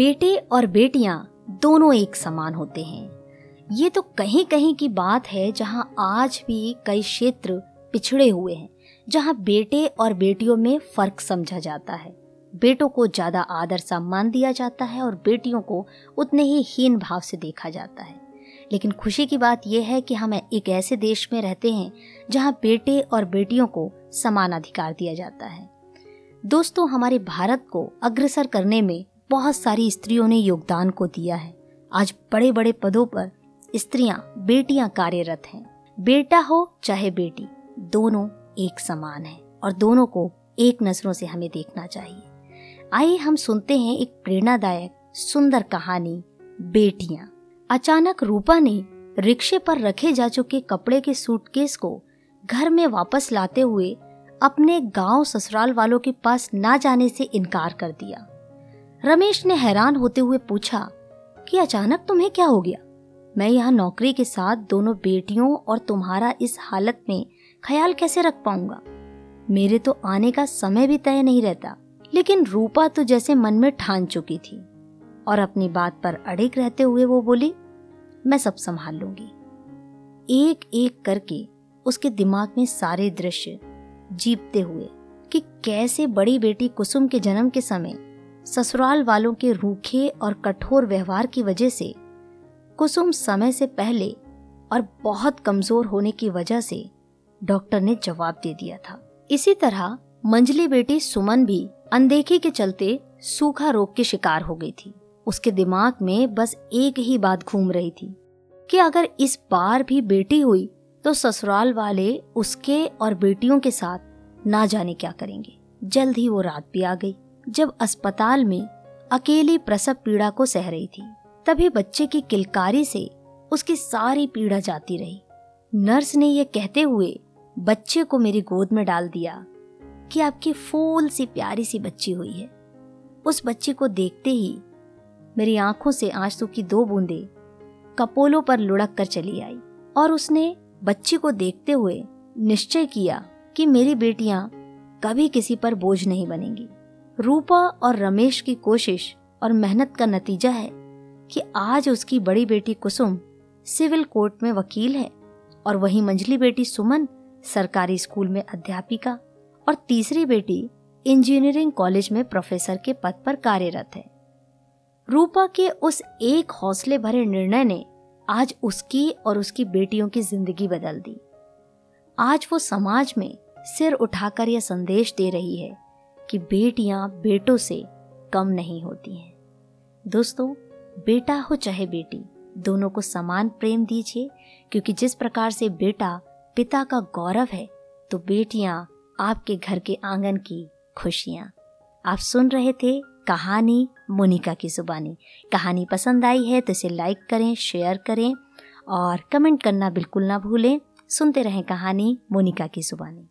बेटे और बेटियाँ दोनों एक समान होते हैं। ये तो कहीं कहीं की बात है जहाँ आज भी कई क्षेत्र पिछड़े हुए हैं, जहाँ बेटे और बेटियों में फ़र्क समझा जाता है। बेटों को ज़्यादा आदर सम्मान दिया जाता है और बेटियों को उतने ही हीन भाव से देखा जाता है। लेकिन खुशी की बात यह है कि हम एक ऐसे देश में रहते हैं जहाँ बेटे और बेटियों को समान अधिकार दिया जाता है। दोस्तों, हमारे भारत को अग्रसर करने में बहुत सारी स्त्रियों ने योगदान को दिया है। आज बड़े बड़े पदों पर स्त्रियाँ, बेटियाँ कार्यरत हैं। बेटा हो चाहे बेटी, दोनों एक समान है और दोनों को एक नज़रों से हमें देखना चाहिए। आइए हम सुनते हैं एक प्रेरणादायक, सुंदर कहानी, बेटियाँ। अचानक रूपा ने रिक्शे पर रखे जा चुके कपड़े के सूटकेस को घर में वापस लाते हुए अपने गाँव ससुराल वालों के पास ना जाने से इनकार कर दिया। रमेश ने हैरान होते हुए पूछा, कि अचानक तुम्हें क्या हो गया? मैं यहाँ नौकरी के साथ दोनों बेटियों और तुम्हारा इस हालत में ख्याल कैसे रख पाऊँगा? मेरे तो आने का समय भी तय नहीं रहता, लेकिन रूपा तो जैसे मन में ठान चुकी थी। और अपनी बात पर अड़िग रहते हुए वो बोली, मैं सब संभाल लूँगी। एक एक करके उसके दिमाग में सारे दृश्य जीपते हुए कि कैसे बड़ी बेटी कुसुम के जन्म के समय ससुराल वालों के रूखे और कठोर व्यवहार की वजह से, कुसुम समय से पहले और बहुत कमज़ोर होने की वजह से डॉक्टर ने जवाब दे दिया था। इसी तरह मंजली बेटी सुमन भी अनदेखी के चलते सूखा रोग की शिकार हो गई थी। उसके दिमाग में बस एक ही बात घूम रही थी कि अगर इस बार भी बेटी हुई तो ससुराल वाले उसके और बेटियों के साथ ना जाने क्या करेंगे। जल्द ही वो रात भी आ गई। जब अस्पताल में अकेली प्रसव पीड़ा को सह रही थी, तभी बच्चे की किलकारी से उसकी सारी पीड़ा जाती रही। नर्स ने यह कहते हुए बच्चे को मेरी गोद में डाल दिया कि आपकी फूल सी प्यारी सी बच्ची हुई है। उस बच्ची को देखते ही मेरी आँखों से आँसू की दो बूंदे कपोलों पर लुढ़क कर चली आई और उसने बच्ची को देखते हुए निश्चय किया कि मेरी बेटियाँ कभी किसी पर बोझ नहीं बनेंगी। रूपा और रमेश की कोशिश और मेहनत का नतीजा है कि आज उसकी बड़ी बेटी कुसुम सिविल कोर्ट में वकील है और वही मंजली बेटी सुमन सरकारी स्कूल में अध्यापिका और तीसरी बेटी इंजीनियरिंग कॉलेज में प्रोफेसर के पद पर कार्यरत है। रूपा के उस एक हौसले भरे निर्णय ने आज उसकी और उसकी बेटियों की ज़िंदगी बदल दी। आज वो समाज में सिर उठाकर यह संदेश दे रही है कि बेटियाँ बेटों से कम नहीं होती हैं। दोस्तों, बेटा हो चाहे बेटी, दोनों को समान प्रेम दीजिए, क्योंकि जिस प्रकार से बेटा पिता का गौरव है तो बेटियाँ आपके घर के आँगन की खुशियाँ। आप सुन रहे थे कहानी मोनिका की जुबानी। कहानी पसंद आई है तो इसे लाइक करें, शेयर करें और कमेंट करना बिल्कुल ना भूलें। सुनते रहें कहानी मोनिका की जुबानी।